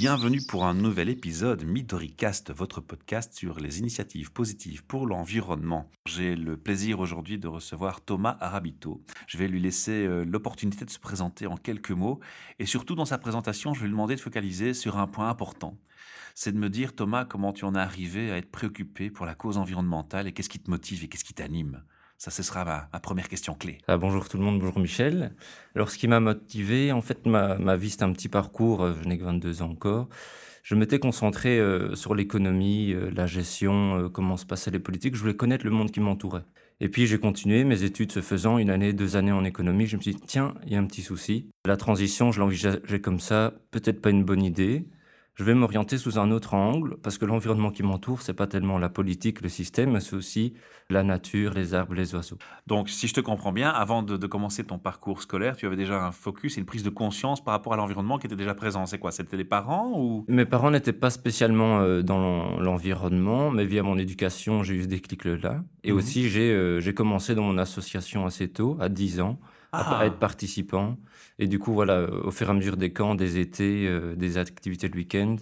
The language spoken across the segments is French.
bienvenue pour un nouvel épisode Midoricast, votre podcast sur les initiatives positives pour l'environnement. J'ai le plaisir aujourd'hui de recevoir Thomas Arabito. Je vais lui laisser euh, l'opportunité de se présenter en quelques mots et surtout dans sa présentation, je vais lui demander de focaliser sur un point important. C'est de me dire, Thomas, comment tu en es arrivé à être préoccupé pour la cause environnementale et qu'est-ce qui te motive et qu'est-ce qui t'anime? Ça, ce sera ma, première question clé. Ah, bonjour tout le monde, bonjour Michel. Alors, ce qui m'a motivé, en fait, ma, ma vie, c'est un petit parcours, euh, je n'ai que 22 ans encore. Je m'étais concentré euh, sur l'économie, euh, la gestion, comment se passaient les politiques. Je voulais connaître le monde qui m'entourait. Et puis j'ai continué mes études se faisant, une année, deux années en économie. Je me suis dit, tiens, il y a un petit souci. La transition, je l'envisageais comme ça, peut-être pas une bonne idée je vais m'orienter sous un autre angle parce que l'environnement qui m'entoure, c'est pas tellement la politique, le système, mais c'est aussi la nature, les arbres, les oiseaux. Donc, si je te comprends bien, avant de, commencer ton parcours scolaire, tu avais déjà un focus et une prise de conscience par rapport à l'environnement qui était déjà présent. C'est quoi C'était les parents ou? Mes parents n'étaient pas spécialement euh, dans l'environnement, mais via mon éducation, j'ai eu ce déclic-là. Et mhm. aussi, euh, j'ai commencé dans mon association assez tôt, à 10 ans à ah. être participant. Et du coup, voilà, au fur et à mesure des camps, des étés, euh, des activités de week-end,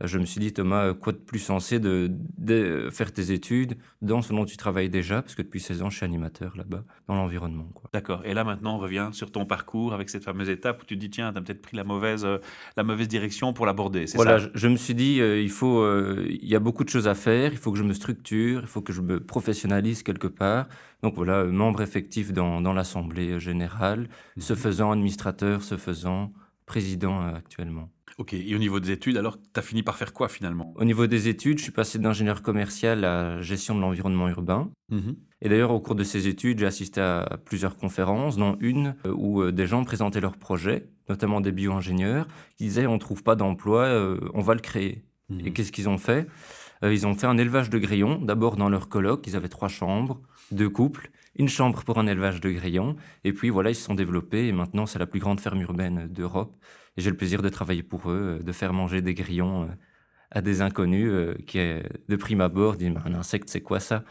je me suis dit, Thomas, quoi de plus sensé de, de, faire tes études dans ce dont tu travailles déjà, parce que depuis 16 ans, je suis animateur là-bas, dans l'environnement. D'accord. Et là, maintenant, on revient sur ton parcours avec cette fameuse étape où tu te dis, tiens, tu as peut-être pris la mauvaise, euh, la mauvaise direction pour l'aborder. Voilà, ça? je, je, me suis dit, euh, il faut, il y a beaucoup de choses à faire, il faut que je me structure, il faut que je me professionnalise quelque part. Donc voilà, euh, membre effectif dans, dans l'Assemblée générale, mhm. se faisant administrateur, se faisant président euh, actuellement. Ok, et au niveau des études, alors, tu as fini par faire quoi finalement? Au niveau des études, je suis passé d'ingénieur commercial à gestion de l'environnement urbain. Mhm. Et d'ailleurs, au cours de ces études, j'ai assisté à plusieurs conférences, dont une euh, où des gens présentaient leurs projets, notamment des bio-ingénieurs, qui disaient on ne trouve pas d'emploi, on va le créer. Et mhm. qu'est-ce qu'ils ont fait? Ils ont fait un élevage de grillons, d'abord dans leur colloque, ils avaient trois chambres, deux couples, une chambre pour un élevage de grillons. Et puis voilà, ils se sont développés et maintenant c'est la plus grande ferme urbaine d'Europe. Et j'ai le plaisir de travailler pour eux, euh, de faire manger des grillons euh, à des inconnus euh, qui, de prime abord, disent un insecte, c'est quoi ça?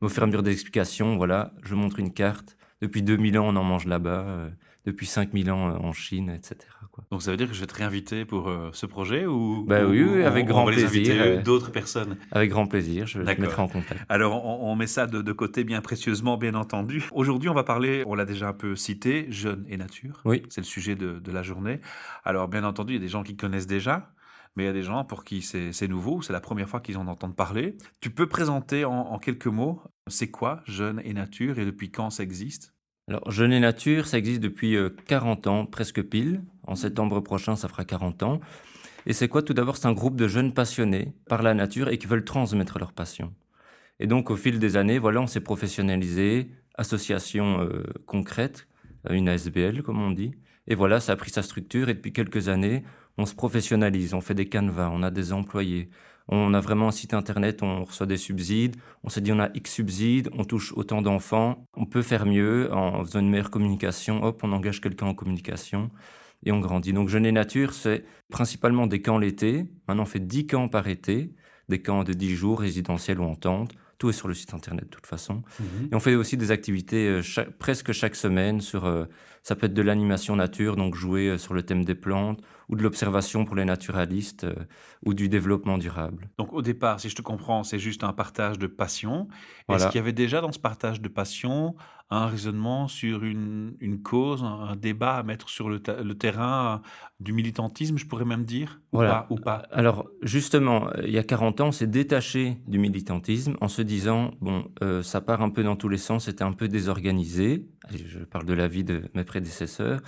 Au fur et à mesure des explications, voilà, je montre une carte. Depuis 2000 ans, on en mange là-bas depuis 5000 ans euh, en Chine, etc. Quoi. Donc ça veut dire que je vais te réinviter pour euh, ce projet ou, bah, oui, avec grand plaisir. Euh, d'autres personnes Avec grand plaisir, je te mettrai en contact. Alors on, met ça de, côté bien précieusement, bien entendu. Aujourd'hui, on va parler, on l'a déjà un peu cité, jeunes et nature. Oui. C'est le sujet de, la journée. Alors bien entendu, il y a des gens qui connaissent déjà, mais il y a des gens pour qui c'est nouveau, c'est la première fois qu'ils en entendent parler. Tu peux présenter en, en quelques mots, c'est quoi Jeunes et Nature et depuis quand ça existe? Alors, Jeunes et Nature, ça existe depuis 40 euh, ans, presque pile. En septembre prochain, ça fera 40 ans. Et c'est quoi Tout d'abord, c'est un groupe de jeunes passionnés par la nature et qui veulent transmettre leur passion. Et donc, au fil des années, voilà, on s'est professionnalisé, association euh, concrète, euh, une ASBL, comme on dit. Et voilà, ça a pris sa structure. Et depuis quelques années, on se professionnalise, on fait des canevas, on a des employés, on a vraiment un site internet, on reçoit des subsides. On s'est dit on a X subsides, on touche autant d'enfants, on peut faire mieux en faisant une meilleure communication. Hop, on engage quelqu'un en communication et on grandit. Donc Jeune et Nature, c'est principalement des camps l'été. Maintenant, on fait 10 camps par été, des camps de 10 jours, résidentiels ou en tente. Tout est sur le site internet de toute façon. Mhm. Et on fait aussi des activités euh, presque chaque semaine sur euh, ça peut être de l'animation nature, donc jouer euh, sur le thème des plantes, ou de l'observation pour les naturalistes, euh, ou du développement durable. Donc au départ, si je te comprends, c'est juste un partage de passion. Est-ce qu'il y avait déjà dans ce partage de passion un raisonnement sur une, une cause, un, débat à mettre sur le, terrain du militantisme, je pourrais même dire ou, pas, ou pas? Alors justement, il y a 40 ans, on s'est détaché du militantisme en se disant, bon, euh, ça part un peu dans tous les sens, c'était un peu désorganisé. Je parle de la vie de mes prédécesseurs.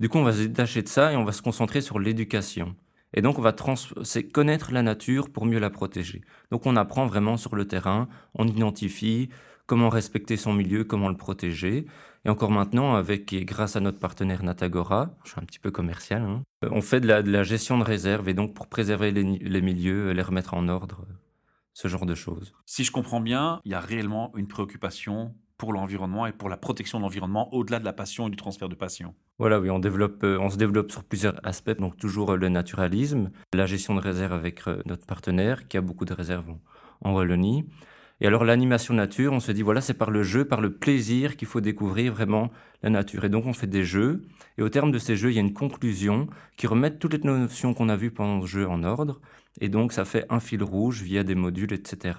Du coup, on va se détacher de ça et on va se concentrer sur l'éducation. Et donc, on va c'est connaître la nature pour mieux la protéger. Donc, on apprend vraiment sur le terrain, on identifie comment respecter son milieu, comment le protéger. Et encore maintenant, avec et grâce à notre partenaire Natagora, je suis un petit peu commercial, hein, on fait de la, gestion de réserve et donc pour préserver les, les milieux, les remettre en ordre, ce genre de choses. Si je comprends bien, il y a réellement une préoccupation pour l'environnement et pour la protection de l'environnement au-delà de la passion et du transfert de passion. Voilà, oui, on, euh, on se développe sur plusieurs aspects, donc toujours euh, le naturalisme, la gestion de réserves avec euh, notre partenaire qui a beaucoup de réserves en, Wallonie. Et alors l'animation nature, on se dit voilà, c'est par le jeu, par le plaisir qu'il faut découvrir vraiment la nature. Et donc on fait des jeux, et au terme de ces jeux, il y a une conclusion qui remet toutes les notions qu'on a vues pendant le jeu en ordre. Et donc ça fait un fil rouge via des modules, etc.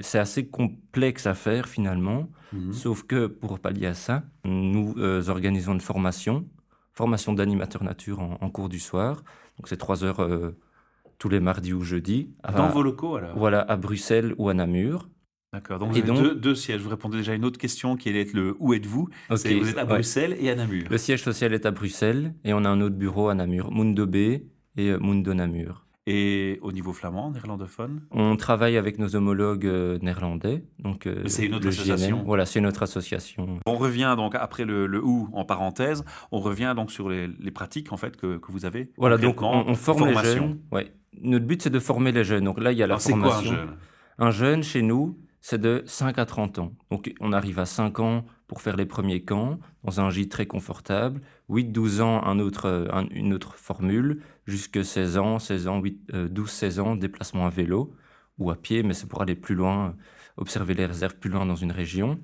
C'est assez complexe à faire finalement, Mhm. sauf que pour pallier à ça, nous euh, organisons une formation, formation d'animateur nature en, en cours du soir. Donc c'est trois heures euh, tous les mardis ou jeudis. Dans à- vos locaux alors? Voilà, à Bruxelles ou à Namur. D'accord. Donc vous Et avez donc- deux, deux sièges. Vous répondez déjà à une autre question qui allait être le où êtes-vous? Vous êtes à ouais. Bruxelles et à Namur. Le siège social est à Bruxelles et on a un autre bureau à Namur, Mundo B et euh, Mundo Namur. Et au niveau flamand, néerlandophone? On travaille avec nos homologues euh, néerlandais. Donc, euh, c'est une autre association. Voilà, c'est une autre association. On revient donc après le, le ou en parenthèse, on revient donc sur les, les pratiques en fait que, que vous avez. Voilà, donc on, on forme les formation. jeunes. Ouais. Notre but, c'est de former les jeunes. Donc là, il y a la Alors c'est quoi un formation. jeune? Un jeune, chez nous, c'est de 5 à 30 ans. Donc on arrive à 5 ans pour faire les premiers camps, dans un gîte très confortable. 8-12 ans, un autre, euh, un- une autre formule. Jusque 16 ans, 16 ans, 12-16 ans, déplacement à vélo ou à pied, mais c'est pour aller plus loin, euh, observer les réserves plus loin dans une région.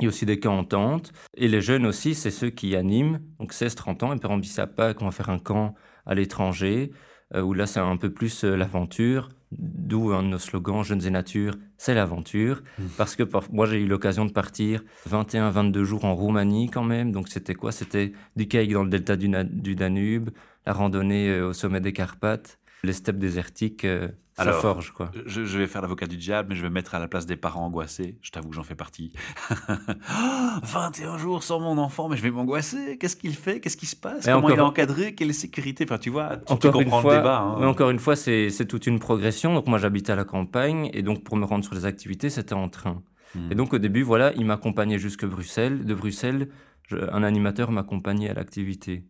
Il y a aussi des camps en tente. Et les jeunes aussi, c'est ceux qui animent. Donc 16-30 ans, et par exemple, à Pâques, on va faire un camp à l'étranger, euh, où là, c'est un peu plus euh, l'aventure. D'où un de nos slogans, Jeunes et Nature, c'est l'aventure. Mm. Parce que par- moi, j'ai eu l'occasion de partir 21-22 jours en Roumanie quand même. Donc c'était quoi? C'était du kayak dans le delta du, Na- du Danube, la randonnée euh, au sommet des Carpates, les steppes désertiques, euh, ça Alors, forge quoi. je, je vais faire l'avocat du diable, mais je vais me mettre à la place des parents angoissés. Je t'avoue que j'en fais partie. 21 jours sans mon enfant, mais je vais m'angoisser. Qu'est-ce qu'il fait? Qu'est-ce qui se passe? Comment il est encadré? Quelle est sécurité? Enfin, tu vois, tu, tu encore une comprends fois, le débat. hein. mais encore une fois, c'est toute une progression. Donc moi, j'habite à la campagne et donc pour me rendre sur les activités, c'était en train. Hmm. Et donc au début, voilà, il m'accompagnait jusque Bruxelles. De Bruxelles, je- un animateur m'accompagnait à l'activité.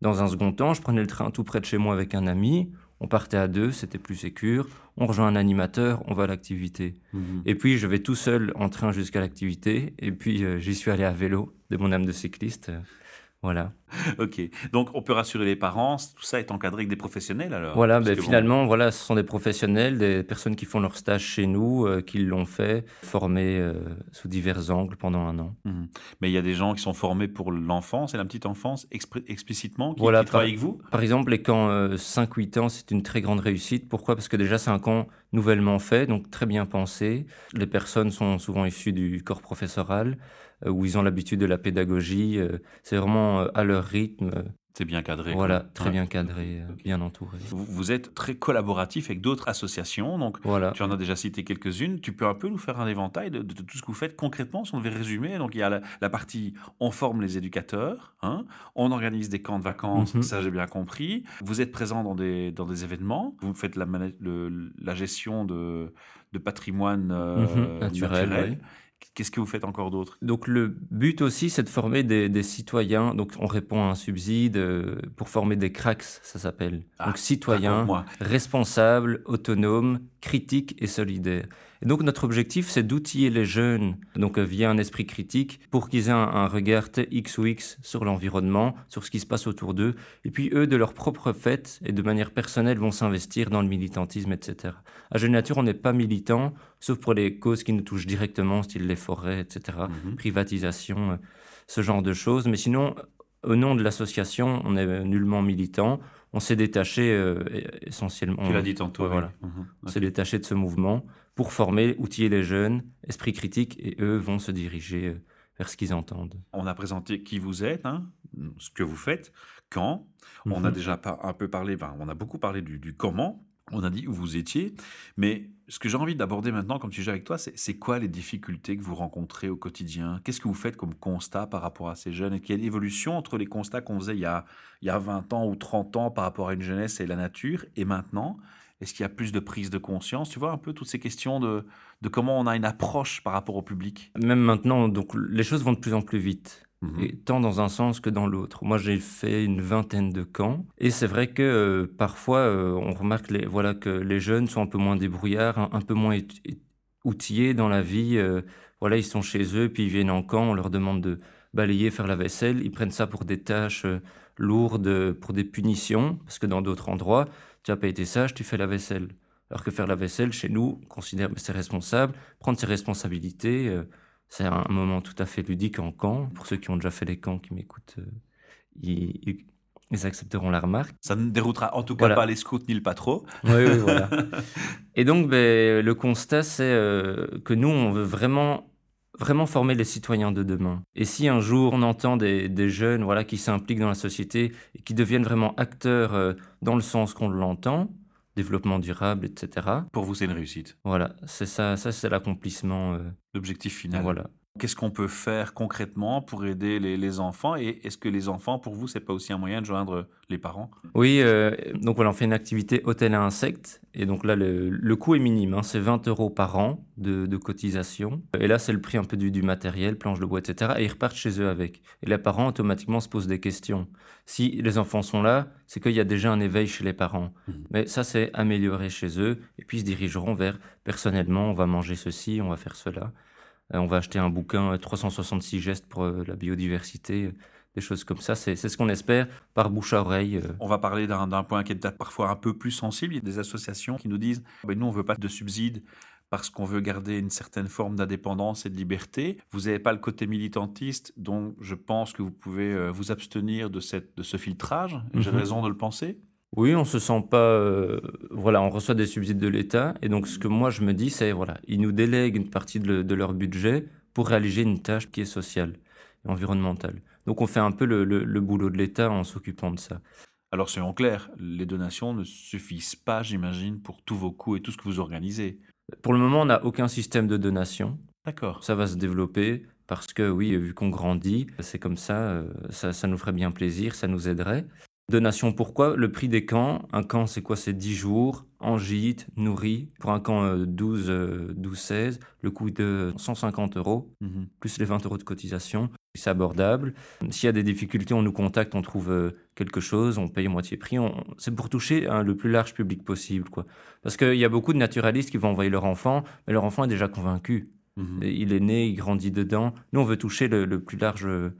Dans un second temps, je prenais le train tout près de chez moi avec un ami. On partait à deux, c'était plus sécure. On rejoint un animateur, on va à l'activité. Mhm. Et puis je vais tout seul en train jusqu'à l'activité. Et puis euh, j'y suis allé à vélo de mon âme de cycliste. Voilà. Ok. Donc, on peut rassurer les parents. Tout ça est encadré avec des professionnels alors? Voilà, ben, bon, finalement, voilà, ce sont des professionnels, des personnes qui font leur stage chez nous, euh, qui l'ont fait, formés euh, sous divers angles pendant un an. Mhm. Mais il y a des gens qui sont formés pour l'enfance et la petite enfance explicitement, qui, Voilà, qui travaillent avec vous? Par exemple, les camps euh, 5-8 ans, c'est une très grande réussite. Pourquoi? Parce que déjà, c'est un camp nouvellement fait, donc très bien pensé. Les personnes sont souvent issues du corps professoral, où ils ont l'habitude de la pédagogie. euh, c'est vraiment euh, à leur rythme. euh, C'est bien cadré. voilà, quoi. très Ouais. bien cadré, euh, bien entouré. Vous, vous êtes très collaboratif avec d'autres associations. Donc, Voilà. tu en as déjà cité quelques-unes. Tu peux un peu nous faire un éventail de, de- de tout ce que vous faites concrètement, si on devait résumer. Donc, il y a la, la partie on forme les éducateurs, hein, on organise des camps de vacances, Mhm. ça j'ai bien compris. Vous êtes présent dans des, dans des événements, vous faites la, mana- le- la gestion de, de patrimoine euh, Mhm, naturel, naturel. oui. Qu'est-ce que vous faites encore d'autre? Donc le but aussi, c'est de former des, des citoyens. Donc on répond à un subside euh, pour former des cracks, ça s'appelle. Ah, Donc citoyens, responsables, autonomes, critiques et solidaires. Et donc notre objectif, c'est d'outiller les jeunes, donc euh, via un esprit critique, pour qu'ils aient un, un regard X ou X sur l'environnement, sur ce qui se passe autour d'eux, et puis eux, de leur propre fait et de manière personnelle, vont s'investir dans le militantisme, etc. À Jeune Nature, on n'est pas militant, sauf pour les causes qui nous touchent directement, style les forêts, etc Mhm. privatisation, euh, ce genre de choses. Mais sinon, au nom de l'association, on n'est nullement militant. On s'est détaché euh, essentiellement. Tu l'as dit tantôt. Ouais, oui. voilà. Mhm. On s'est détaché de ce mouvement pour former, outiller les jeunes, esprit critique, et eux vont se diriger euh, vers ce qu'ils entendent. On a présenté qui vous êtes, hein, ce que vous faites, quand. On a Mhm. déjà un peu parlé, on a beaucoup parlé du, du comment. On a dit où vous étiez. Mais ce que j'ai envie d'aborder maintenant comme sujet avec toi, c'est c'est quoi les difficultés que vous rencontrez au quotidien? Qu'est-ce que vous faites comme constat par rapport à ces jeunes? Et quelle évolution entre les constats qu'on faisait il y, a, il y a 20 ans ou 30 ans par rapport à une jeunesse et la nature et maintenant? Est-ce qu'il y a plus de prise de conscience Tu vois un peu toutes ces questions de, de comment on a une approche par rapport au public? Même maintenant, donc les choses vont de plus en plus vite. Mhm. et tant dans un sens que dans l'autre. Moi, j'ai fait une vingtaine de camps, et c'est vrai que euh, parfois, euh, on remarque les, voilà, que les jeunes sont un peu moins débrouillards, un, un peu moins out- outillés dans la vie. euh, voilà, ils sont chez eux, puis ils viennent en camp, on leur demande de balayer, faire la vaisselle. Ils prennent ça pour des tâches lourdes, pour des punitions, parce que dans d'autres endroits, tu n'as pas été sage, tu fais la vaisselle. Alors que faire la vaisselle, chez nous, on considère que c'est responsable. Prendre ses responsabilités, euh, c'est un moment tout à fait ludique en camp. Pour ceux qui ont déjà fait les camps, qui m'écoutent, euh, ils, ils- ils accepteront la remarque. Ça ne déroutera en tout cas Voilà. pas les scouts ni le patron. Oui, oui, voilà. Et donc, ben, le constat, c'est euh, que nous, on veut vraiment, vraiment former les citoyens de demain. Et si un jour on entend des, des jeunes voilà, qui s'impliquent dans la société et qui deviennent vraiment acteurs euh, dans le sens qu'on l'entend, développement durable, etc., Pour vous, c'est une réussite. voilà, c'est ça, ça c'est l'accomplissement. euh, L'objectif final. voilà. Qu'est-ce qu'on peut faire concrètement pour aider les, les enfants Et est-ce que les enfants, pour vous, c'est pas aussi un moyen de joindre les parents? Oui, euh, donc voilà, on fait une activité hôtel à insectes. Et donc là, le, le coût est minime, hein, c'est 20 euros par an de, de cotisation. Et là, c'est le prix un peu du, du matériel, planche de bois, etc. Et ils repartent chez eux avec. Et les parents, automatiquement, se posent des questions. Si les enfants sont là, c'est qu'il y a déjà un éveil chez les parents. Mhm. Mais ça, c'est amélioré chez eux. Et puis, ils se dirigeront vers, personnellement, on va manger ceci, on va faire cela. Euh, on va acheter un bouquin, euh, 366 gestes pour euh, la biodiversité, euh, des choses comme ça. C'est ce qu'on espère par bouche à oreille. euh, On va parler d'un point qui est parfois un peu plus sensible. Il y a des associations qui nous disent nous, on veut pas de subsides parce qu'on veut garder une certaine forme d'indépendance et de liberté. Vous n'avez pas le côté militantiste, donc je pense que vous pouvez euh, vous abstenir de, cette, de ce filtrage. J'ai Mhm. raison de le penser Oui, on se sent pas. euh, voilà, on reçoit des subsides de l'État. Et donc, ce que moi, je me dis, c'est voilà, ils nous délèguent une partie de, le- de leur budget pour réaliser une tâche qui est sociale et environnementale. Donc, on fait un peu le, le- le boulot de l'État en s'occupant de ça. Alors, soyons clairs, les donations ne suffisent pas, j'imagine, pour tous vos coûts et tout ce que vous organisez. Pour le moment, on n'a aucun système de donation. D'accord. Ça va se développer parce que, oui, vu qu'on grandit, c'est comme ça, euh, ça, ça nous ferait bien plaisir, ça nous aiderait. Donation, pourquoi Le prix des camps? Un camp, c'est quoi? C'est 10 jours, en gîte, nourri. Pour un camp euh, 12, euh, 12-16, le coût est de 150 euros, Mhm. plus les 20 euros de cotisation. C'est abordable. S'il y a des difficultés, on nous contacte, on trouve euh, quelque chose, on paye moitié prix. On... C'est pour toucher hein, le plus large public possible. Quoi. Parce qu'il y a beaucoup de naturalistes qui vont envoyer leur enfant, mais leur enfant est déjà convaincu. Mhm. Il est né, il grandit dedans. Nous, on veut toucher le, le plus large euh,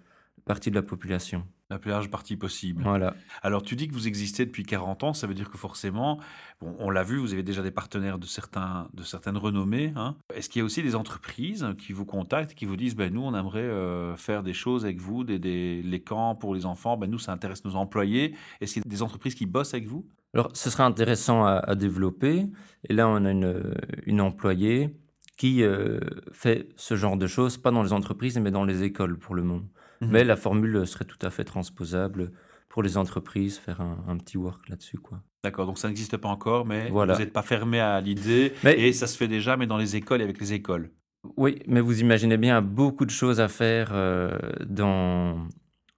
partie de la population. La plus large partie possible. Voilà. Alors, tu dis que vous existez depuis 40 ans, ça veut dire que forcément, bon, on l'a vu, vous avez déjà des partenaires de, certains, de certaines renommées. hein. Est-ce qu'il y a aussi des entreprises qui vous contactent, qui vous disent, ben, nous, on aimerait euh, faire des choses avec vous, des, des- les camps pour les enfants, ben, nous, ça intéresse nos employés. Est-ce qu'il y a des entreprises qui bossent avec vous? Alors, ce serait intéressant à, à développer. Et là, on a une, une employée qui euh, fait ce genre de choses, pas dans les entreprises, mais dans les écoles pour le moment. Mhm. Mais la formule serait tout à fait transposable pour les entreprises, faire un, un petit work là-dessus. quoi. D'accord, donc ça n'existe pas encore, mais Voilà. vous n'êtes pas fermé à l'idée, Mais- et ça se fait déjà, mais dans les écoles et avec les écoles. Oui, mais vous imaginez bien, beaucoup de choses à faire euh, dans,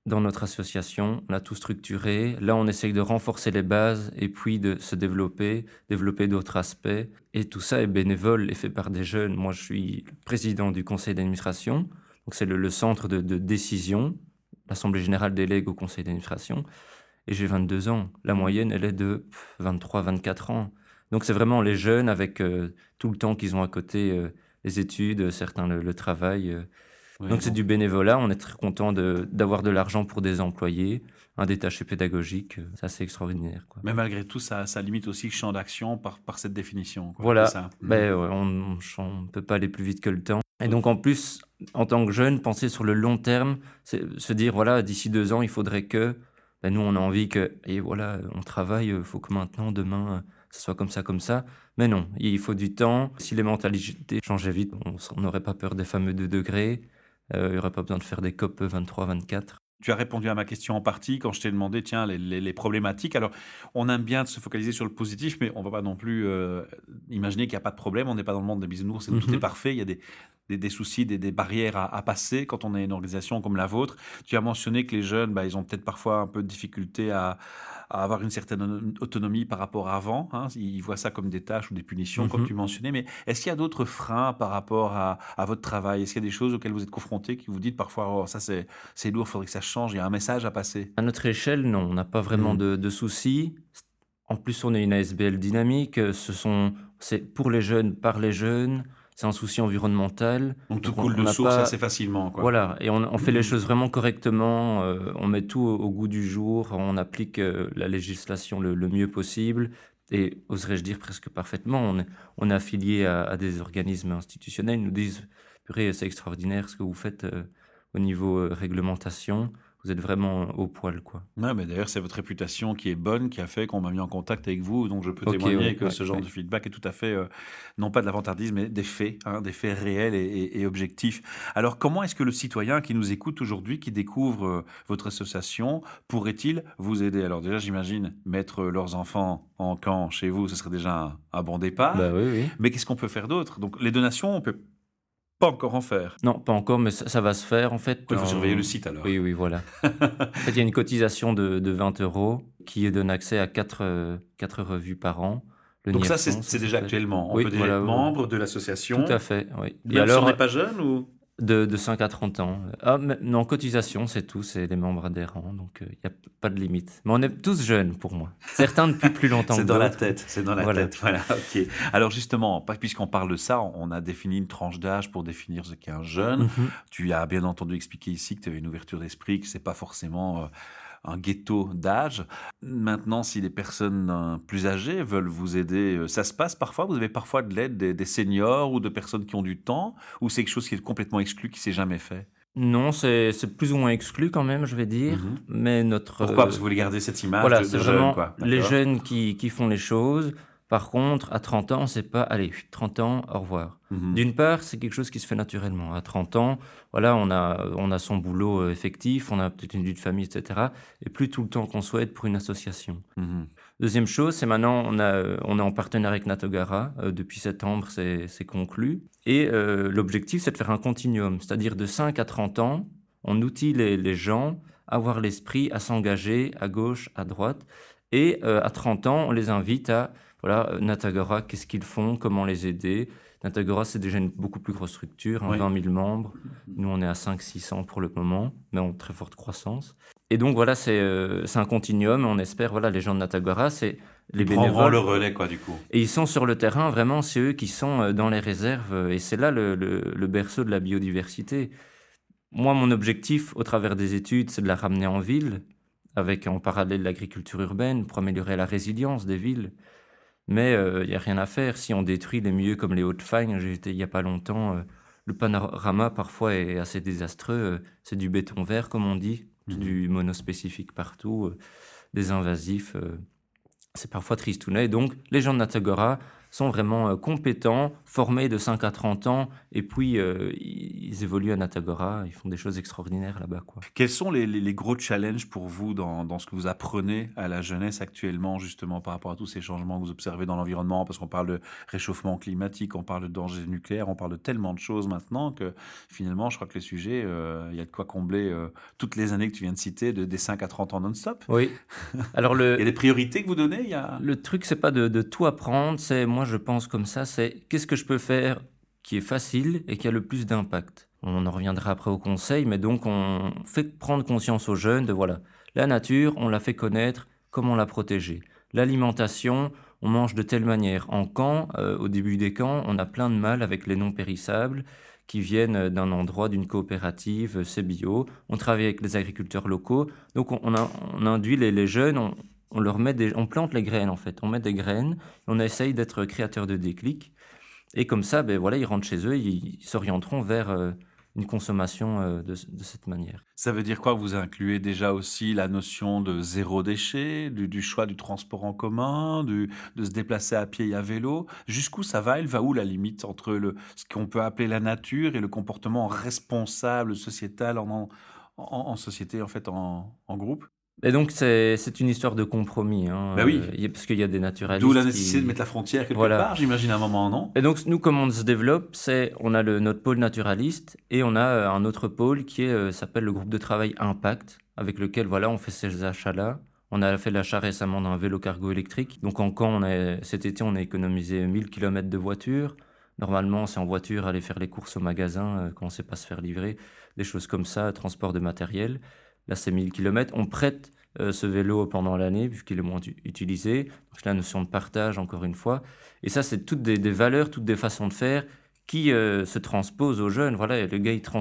dans notre association. On a tout structuré. Là, on essaye de renforcer les bases et puis de se développer, développer d'autres aspects. Et tout ça est bénévole et fait par des jeunes. Moi, je suis président du conseil d'administration. Donc, c'est le, le centre de, de décision. L'Assemblée générale délègue au conseil d'administration. Et j'ai 22 ans. La moyenne, elle est de 23, 24 ans. Donc, c'est vraiment les jeunes avec euh, tout le temps qu'ils ont à côté. euh, les études, certains le, le travail. euh. Oui, Donc c'est du bénévolat, on est très content d'avoir de, l'argent pour des employés, un détaché pédagogique, euh, c'est assez extraordinaire. Quoi. Mais malgré tout, ça, ça limite aussi le champ d'action par, par cette définition. quoi. Voilà. Ça. Ben, ouais, on ne peut pas aller plus vite que le temps. Et donc en plus, en tant que jeune, penser sur le long terme, se dire, voilà, d'ici deux ans, il faudrait que, ben, nous on a envie que, et voilà, on travaille, il faut que maintenant, demain, euh, ce soit comme ça, comme ça. Mais non, il faut du temps. Si les mentalités changeaient vite, on n'aurait pas peur des fameux 2 degrés. Euh, il n'y aurait pas besoin de faire des COP 23, 24. Tu as répondu à ma question en partie quand je t'ai demandé, tiens, les, les- les problématiques. Alors, on aime bien se focaliser sur le positif, mais on ne va pas non plus euh, imaginer qu'il n'y a pas de problème. On n'est pas dans le monde des bisounours, et tout Mhm. est parfait. Il y a des, des, des soucis, des, des barrières à, à passer quand on est une organisation comme la vôtre. Tu as mentionné que les jeunes, bah, ils ont peut-être parfois un peu de difficulté à, à avoir une certaine autonomie par rapport à avant. hein. Ils voient ça comme des tâches ou des punitions, comme Mhm. tu mentionnais. Mais est-ce qu'il y a d'autres freins par rapport à, à votre travail? Est-ce qu'il y a des choses auxquelles vous êtes confrontés qui vous dites parfois, oh, ça c'est lourd, il faudrait que ça change, il y a un message à passer? À notre échelle, non, on n'a pas vraiment Mhm. de, de soucis. En plus, on est une ASBL dynamique. Ce sont, c'est pour les jeunes, par les jeunes. C'est un souci environnemental. Donc tout on- coule on de source pas- assez facilement. Quoi. Voilà, et on, on fait les Mhm. choses vraiment correctement. euh, on met tout au, au goût du jour. On applique euh, la législation le, le mieux possible. et oserais-je dire presque parfaitement. On est, on est affilié à, des organismes institutionnels, ils nous disent, purée, c'est extraordinaire ce que vous faites euh, au niveau réglementation vous êtes vraiment au poil, quoi. Ouais, mais d'ailleurs, c'est votre réputation qui est bonne qui a fait qu'on m'a mis en contact avec vous. Donc, je peux témoigner que ce genre de feedback est tout à fait, euh, non pas de l'avantardisme, mais des faits, hein, des faits réels et, objectifs. Alors, comment est-ce que le citoyen qui nous écoute aujourd'hui, qui découvre euh, votre association, pourrait-il vous aider? Alors, déjà, j'imagine mettre leurs enfants en camp chez vous, ce serait déjà un, bon départ. Bah, oui, oui. Mais qu'est-ce qu'on peut faire d'autre? Donc, les donations, on peut pas encore en faire. Non, pas encore, mais ça, va se faire en fait. Il faut surveiller le site alors. Oui, oui, voilà. en fait, il y a une cotisation de, de, 20 euros qui donne accès à 4, euh, revues par an. Donc ça, c'est déjà actuellement. On peut déjà être membre de l'association. Tout à fait, oui. Et alors, si on n'est pas jeune ou de, de 5 à 30 ans. Ah, non, cotisation, c'est tout, c'est les membres adhérents, donc il euh, n'y a pas de limite. Mais on est tous jeunes pour moi. Certains depuis plus longtemps. c'est dans la tête, c'est dans la tête. Voilà, ok. Alors justement, puisqu'on parle de ça, on a défini une tranche d'âge pour définir ce qu'est un jeune. Mhm. Tu as bien entendu expliqué ici que tu avais une ouverture d'esprit, que c'est pas forcément. Euh, un ghetto d'âge. Maintenant, si les personnes euh, plus âgées veulent vous aider, euh, ça se passe parfois? Vous avez parfois de l'aide des, seniors ou de personnes qui ont du temps? Ou c'est quelque chose qui est complètement exclu, qui s'est jamais fait? Non, c'est plus ou moins exclu quand même, je vais dire. Mhm. Mais notre. Pourquoi? Parce que vous voulez garder cette image voilà, de, jeunes, Les jeunes qui, qui, font les choses. Par contre, à 30 ans, c'est pas, allez, 30 ans, au revoir. Mhm. D'une part, c'est quelque chose qui se fait naturellement. À 30 ans, voilà, on a, on a son boulot euh, effectif, on a peut-être une vie de famille, etc. Et plus tout le temps qu'on souhaite pour une association. Mhm. Deuxième chose, c'est maintenant, on, a, on est en partenariat avec Natogara. Euh, depuis septembre, c'est conclu. Et euh, l'objectif, c'est de faire un continuum. C'est-à-dire de 5 à 30 ans, on outille les, les gens à avoir l'esprit à s'engager à gauche, à droite. Et à 30 ans, on les invite à voilà, euh, Natagora, qu'est-ce qu'ils font, comment les aider? Natagora, c'est déjà une beaucoup plus grosse structure, 20 hein, 000 membres. Nous, on est à 500-600 pour le moment, mais en très forte croissance. Et donc, voilà, c'est euh, un continuum. On espère, voilà, les gens de Natagora, c'est les bénévoles. le relais, quoi, du coup. Et ils sont sur le terrain, vraiment, c'est eux qui sont euh, dans les réserves. Et c'est là le, le, berceau de la biodiversité. Moi, mon objectif, au travers des études, c'est de la ramener en ville, avec en parallèle l'agriculture urbaine, pour améliorer la résilience des villes. Mais il euh, n'y a rien à faire. Si on détruit les milieux comme les Hautes-Fagnes, j'ai été il n'y a pas longtemps, euh, le panorama parfois est assez désastreux. Euh, c'est du béton vert, comme on dit, mmh du monospécifique partout, des invasifs. c'est parfois tristounet. Donc, les gens de Natagora sont vraiment euh, compétents, formés de 5 à 30 ans, et puis euh, ils évoluent à Natagora, ils font des choses extraordinaires là-bas. Quoi. Quels sont les, les, gros challenges pour vous dans, dans, ce que vous apprenez à la jeunesse actuellement, justement, par rapport à tous ces changements que vous observez dans l'environnement? Parce qu'on parle de réchauffement climatique, on parle de danger nucléaire, on parle de tellement de choses maintenant que finalement, je crois que les sujets, euh, il y a de quoi combler toutes les années que tu viens de citer, de, des 5 à 30 ans non-stop. Oui. Alors le... il y a des priorités que vous donnez il y a... Le truc, c'est pas de, de tout apprendre, c'est moi je pense comme ça, c'est qu'est-ce que je peux faire qui est facile et qui a le plus d'impact? On en reviendra après au conseil, mais donc on fait prendre conscience aux jeunes de voilà, la nature, on la fait connaître, comment la protéger. L'alimentation, on mange de telle manière. En camp, euh, au début des camps, on a plein de mal avec les non périssables qui viennent d'un endroit, d'une coopérative, c'est bio. On travaille avec les agriculteurs locaux. Donc on induit les, les jeunes, on, on leur met des, on plante les graines en fait, on met des graines, on essaye d'être créateur de déclic, et comme ça, ben voilà, ils rentrent chez eux, ils s'orienteront vers euh, une consommation euh, de, cette manière. Ça veut dire quoi? Vous incluez déjà aussi la notion de zéro déchet, du, choix du transport en commun, de se déplacer à pied et à vélo? Jusqu'où ça va? Elle va où la limite entre ce qu'on peut appeler la nature et le comportement responsable sociétal en, société, en fait, en groupe? Et donc, c'est une histoire de compromis. Hein, bah oui. Euh, parce qu'il y a des naturalistes. D'où la nécessité de mettre la frontière quelque part, j'imagine, à un moment, non? Et donc, nous, comment on se développe, c'est on a le, notre pôle naturaliste et on a euh, un autre pôle qui euh, s'appelle le groupe de travail Impact, avec lequel voilà, on fait ces achats-là. On a fait l'achat récemment d'un vélo cargo électrique. Donc, en camp, on a, cet été, on a économisé 1000 km de voiture. Normalement, c'est en voiture, aller faire les courses au magasin quand on ne sait pas se faire livrer, des choses comme ça, transport de matériel. Là, c'est 1000 km. On prête euh, ce vélo pendant l'année, puisqu'il est moins utilisé. Donc, la notion de partage, encore une fois. Et ça, c'est toutes des, valeurs, toutes des façons de faire qui euh, se transposent aux jeunes. Voilà, le gars, il, trans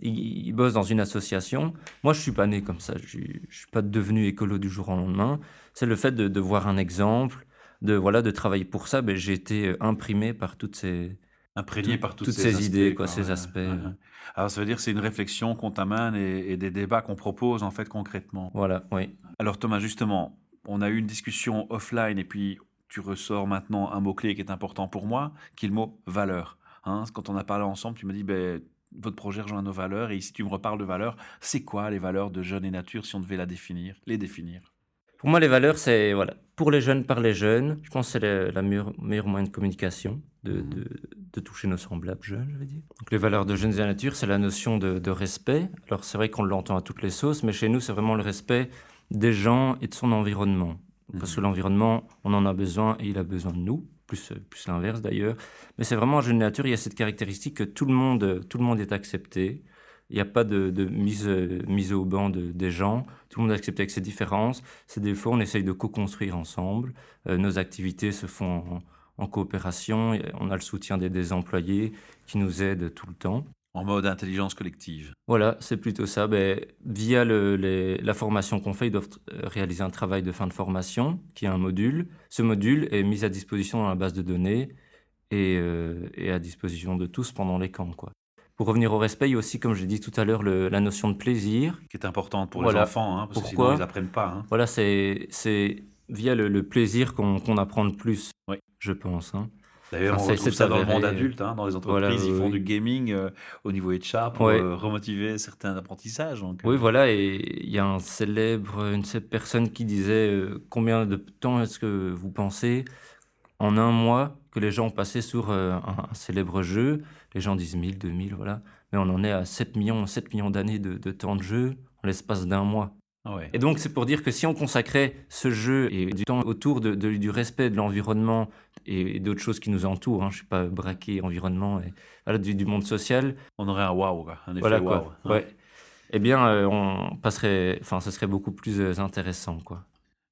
il, bosse dans une association. Moi, je suis pas né comme ça. Je ne suis pas devenu écolo du jour au lendemain. C'est le fait de, voir un exemple, de, voilà, de travailler pour ça, ben, j'ai été imprimé par toutes ces, imprégné par toutes, toutes ces, ces idées, quoi, ces aspects. ouais, ouais. Alors ça veut dire que c'est une réflexion qu'on t'amène et, et des débats qu'on propose en fait concrètement. Voilà, oui. Alors Thomas, justement, on a eu une discussion offline et puis tu ressors maintenant un mot-clé qui est important pour moi, qui est le mot valeur. Hein, quand on a parlé ensemble, tu me dis, ben, votre projet rejoint nos valeurs et ici tu me reparles de valeurs. C'est quoi les valeurs de Jeunes et Nature si on devait la définir, les définir? Pour moi, les valeurs, c'est voilà, pour les jeunes, par les jeunes. Je pense que c'est le meilleur moyen de communication, de, Mhm. de, de toucher nos semblables jeunes, je veux dire. Donc, les valeurs de jeunes et nature, c'est la notion de, de respect. Alors, c'est vrai qu'on l'entend à toutes les sauces, mais chez nous, c'est vraiment le respect des gens et de son environnement. Parce que l'environnement, on en a besoin et il a besoin de nous, plus, plus l'inverse d'ailleurs. Mais c'est vraiment en jeune nature, il y a cette caractéristique que tout le monde, tout le monde est accepté. Il n'y a pas de, de mise, mise au banc de- des gens. Tout le monde est accepté avec ses différences, ses défauts. On essaye de co-construire ensemble. Euh, nos activités se font en, en coopération. On a le soutien des, des employés qui nous aident tout le temps. En mode intelligence collective. Voilà, c'est plutôt ça. Ben, via le- les- la formation qu'on fait, ils doivent euh, réaliser un travail de fin de formation, qui est un module. Ce module est mis à disposition dans la base de données et, euh, et à disposition de tous pendant les camps. Quoi. Pour revenir au respect, il y a aussi, comme j'ai dit tout à l'heure, la notion de plaisir. qui est importante pour Voilà. les enfants, hein, parce que Pourquoi sinon ils n'apprennent pas. hein. Voilà, c'est via le, le plaisir qu'on apprend le plus, Oui. je pense. hein. D'ailleurs, Enfin, on c'est- retrouve ça dans le monde adulte, hein, dans les entreprises, voilà, ils oui, font oui. du gaming euh, au niveau HR pour Ouais. euh, remotiver certains apprentissages. donc, Oui, euh, voilà, et il y a un célèbre, une célèbre personne qui disait euh, combien de temps est-ce que vous pensez en un mois que les gens ont passé sur euh, un, un célèbre jeu? Les gens disent 1000, 2000, voilà. Mais on en est à 7 millions, 7 millions d'années de, de temps de jeu en l'espace d'un mois. Ah ouais. Et donc, c'est pour dire que si on consacrait ce jeu et du temps autour de, de- du respect de l'environnement et, et d'autres choses qui nous entourent, hein, je ne suis pas braqué environnement, et, voilà, du, du monde social, On aurait un waouh, un effet voilà waouh. hein. Ouais. Eh bien, euh, on passerait, enfin, ce serait beaucoup plus euh, intéressant, quoi.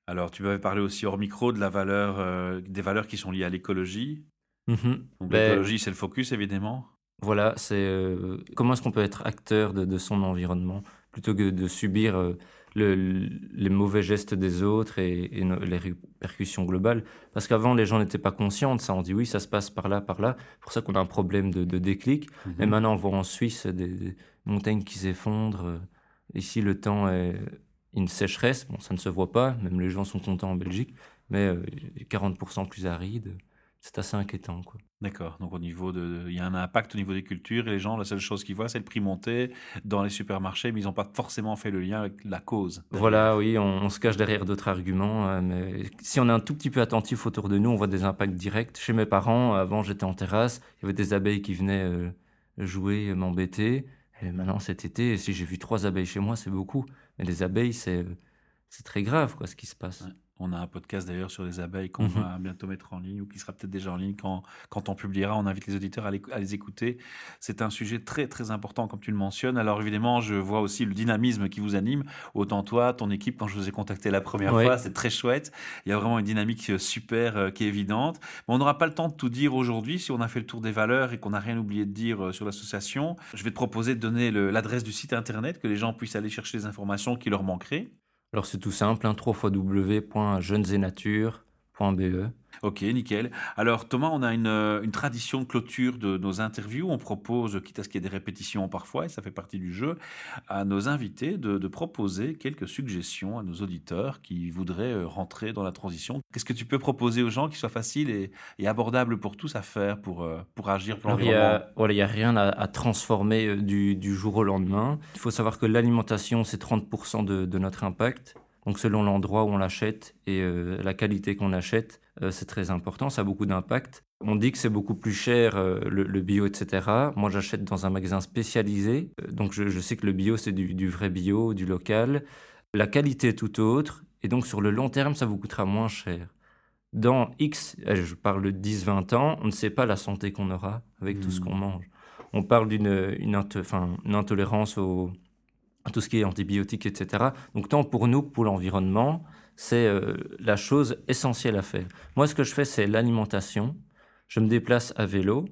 Alors, tu m'avais parlé aussi hors micro de la valeur, euh, des valeurs qui sont liées à l'écologie. Mhm. Donc, Ben, l'écologie, c'est le focus, évidemment. Voilà, c'est comment est-ce qu'on peut être acteur de, de son environnement plutôt que de subir le- les mauvais gestes des autres et, et no- les répercussions globales. Parce qu'avant, les gens n'étaient pas conscients de ça. On dit oui, ça se passe par là, par là. C'est pour ça qu'on a un problème de, de déclic. Mhm. maintenant, on voit en Suisse des, des montagnes qui s'effondrent. euh, Ici, le temps est une sécheresse. Bon, ça ne se voit pas. Même les gens sont contents en Belgique. Mais euh, 40% plus aride. C'est assez inquiétant, quoi. D'accord. Donc, au niveau de, il y a un impact au niveau des cultures et les gens, la seule chose qu'ils voient, c'est le prix monter dans les supermarchés, mais ils n'ont pas forcément fait le lien avec la cause. Voilà, oui, on, on se cache derrière d'autres arguments. euh, mais si on est un tout petit peu attentif autour de nous, on voit des impacts directs. Chez mes parents, avant, j'étais en terrasse, il y avait des abeilles qui venaient euh, jouer, euh, m'embêter. Et maintenant, cet été, si j'ai vu trois abeilles chez moi, c'est beaucoup. Mais les abeilles, c'est c'est très grave, quoi, ce qui se passe. Ouais. On a un podcast d'ailleurs sur les abeilles qu'on Mhm. va bientôt mettre en ligne ou qui sera peut-être déjà en ligne quand, quand on publiera. On invite les auditeurs à les, à les écouter. C'est un sujet très très important comme tu le mentionnes. Alors évidemment, je vois aussi le dynamisme qui vous anime. Autant toi, ton équipe, quand je vous ai contacté la première fois, c'est très chouette. Il y a vraiment une dynamique euh, super euh, qui est évidente. Mais on n'aura pas le temps de tout dire aujourd'hui. Si on a fait le tour des valeurs et qu'on n'a rien oublié de dire euh, sur l'association, je vais te proposer de donner l'adresse du site internet, que les gens puissent aller chercher les informations qui leur manqueraient. Alors, c'est tout simple, hein, www.jeunesetnature.be. Ok, nickel. Alors Thomas, on a une, euh, une tradition de clôture de nos interviews. On propose, quitte à ce qu'il y ait des répétitions parfois, et ça fait partie du jeu, à nos invités de, de proposer quelques suggestions à nos auditeurs qui voudraient euh, rentrer dans la transition. Qu'est-ce que tu peux proposer aux gens qui soit facile et, et abordable pour tous à faire pour, euh, pour agir pour il n'y l'environnement? a, voilà, il y a rien à, à transformer du, du jour au lendemain. Il faut savoir que l'alimentation, c'est 30% de, de notre impact. Donc selon l'endroit où on l'achète et la qualité qu'on achète, c'est très important, ça a beaucoup d'impact. On dit que c'est beaucoup plus cher euh, le, le bio, etc. Moi, j'achète dans un magasin spécialisé, Euh, donc je, je sais que le bio, c'est du, du vrai bio, du local. La qualité est tout autre, et donc sur le long terme, ça vous coûtera moins cher. Dans X, euh, je parle de 10-20 ans, on ne sait pas la santé qu'on aura avec tout ce Mhm. qu'on mange. On parle d'une une, une intolérance au, à tout ce qui est antibiotiques, etc. Donc tant pour nous que pour l'environnement, c'est euh, la chose essentielle à faire. Moi, ce que je fais, c'est l'alimentation. Je me déplace à vélo.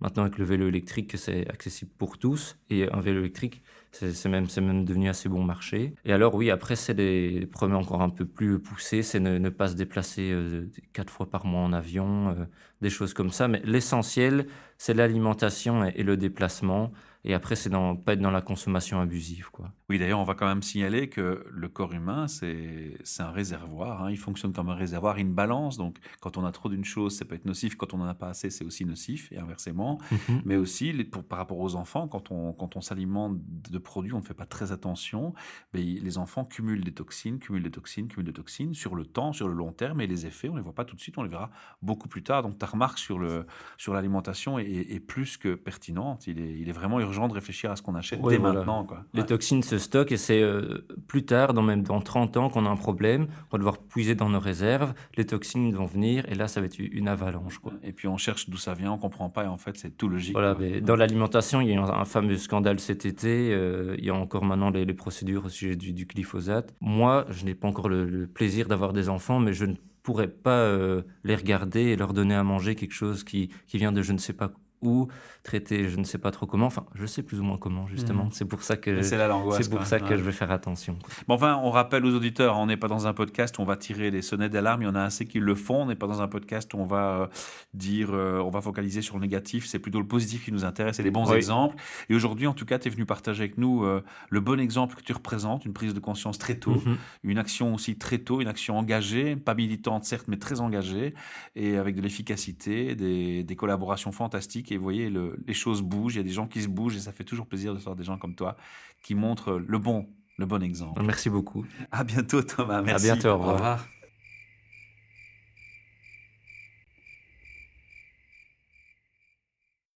maintenant avec le vélo électrique, c'est accessible pour tous. Et un vélo électrique, c'est même, même devenu assez bon marché. Et alors oui, après, c'est des problèmes encore un peu plus poussés, c'est ne, pas se déplacer euh, quatre fois par mois en avion, euh, des choses comme ça. Mais l'essentiel, c'est l'alimentation et, le déplacement. Et après, c'est dans, pas être dans la consommation abusive. Quoi. Oui, d'ailleurs, on va quand même signaler que le corps humain, c'est un réservoir. Hein. Il fonctionne comme un réservoir, une balance. Donc, quand on a trop d'une chose, ça peut être nocif. Quand on n'en a pas assez, c'est aussi nocif, et inversement. Mhm. Mais aussi, pour, par rapport aux enfants, quand on, quand on s'alimente de produits, on ne fait pas très attention. Mais les enfants cumulent des toxines, cumulent des toxines, cumulent des toxines sur le temps, sur le long terme. Et les effets, on ne les voit pas tout de suite, on les verra beaucoup plus tard. Donc, ta remarque sur l'alimentation sur est, est, plus que pertinente. Il est, il est vraiment urgent de réfléchir à ce qu'on achète dès maintenant. Quoi. Les toxines se stockent et c'est euh, plus tard, dans, même dans 30 ans, qu'on a un problème. On va devoir puiser dans nos réserves. Les toxines vont venir et là, ça va être une avalanche. Quoi. Et puis on cherche d'où ça vient, on comprend pas et en fait, c'est tout logique. Voilà, mais dans l'alimentation, il y a un, un, fameux scandale cet été. Euh, il y a encore maintenant les, procédures au sujet du, glyphosate. Moi, je n'ai pas encore le, plaisir d'avoir des enfants, mais je ne pourrais pas euh, les regarder et leur donner à manger quelque chose qui, qui vient de je ne sais pas ou traiter je ne sais pas trop comment. Enfin, je sais plus ou moins comment, justement. Mhm. C'est pour ça que, c'est C'est pour ça que je vais faire attention. Bon, enfin, on rappelle aux auditeurs, on n'est pas dans un podcast où on va tirer des sonnettes d'alarme. Il y en a assez qui le font. On n'est pas dans un podcast où on va euh, dire, euh, on va focaliser sur le négatif. C'est plutôt le positif qui nous intéresse et les bons exemples. Et aujourd'hui, en tout cas, tu es venu partager avec nous euh, le bon exemple que tu représentes, une prise de conscience très tôt, mhm. une action aussi très tôt, une action engagée, pas militante certes, mais très engagée, et avec de l'efficacité, des, des collaborations fantastiques et vous voyez, les choses bougent, il y a des gens qui se bougent et ça fait toujours plaisir de voir des gens comme toi qui montrent le bon, le bon exemple. Merci beaucoup. À bientôt Thomas, merci. À bientôt, au revoir.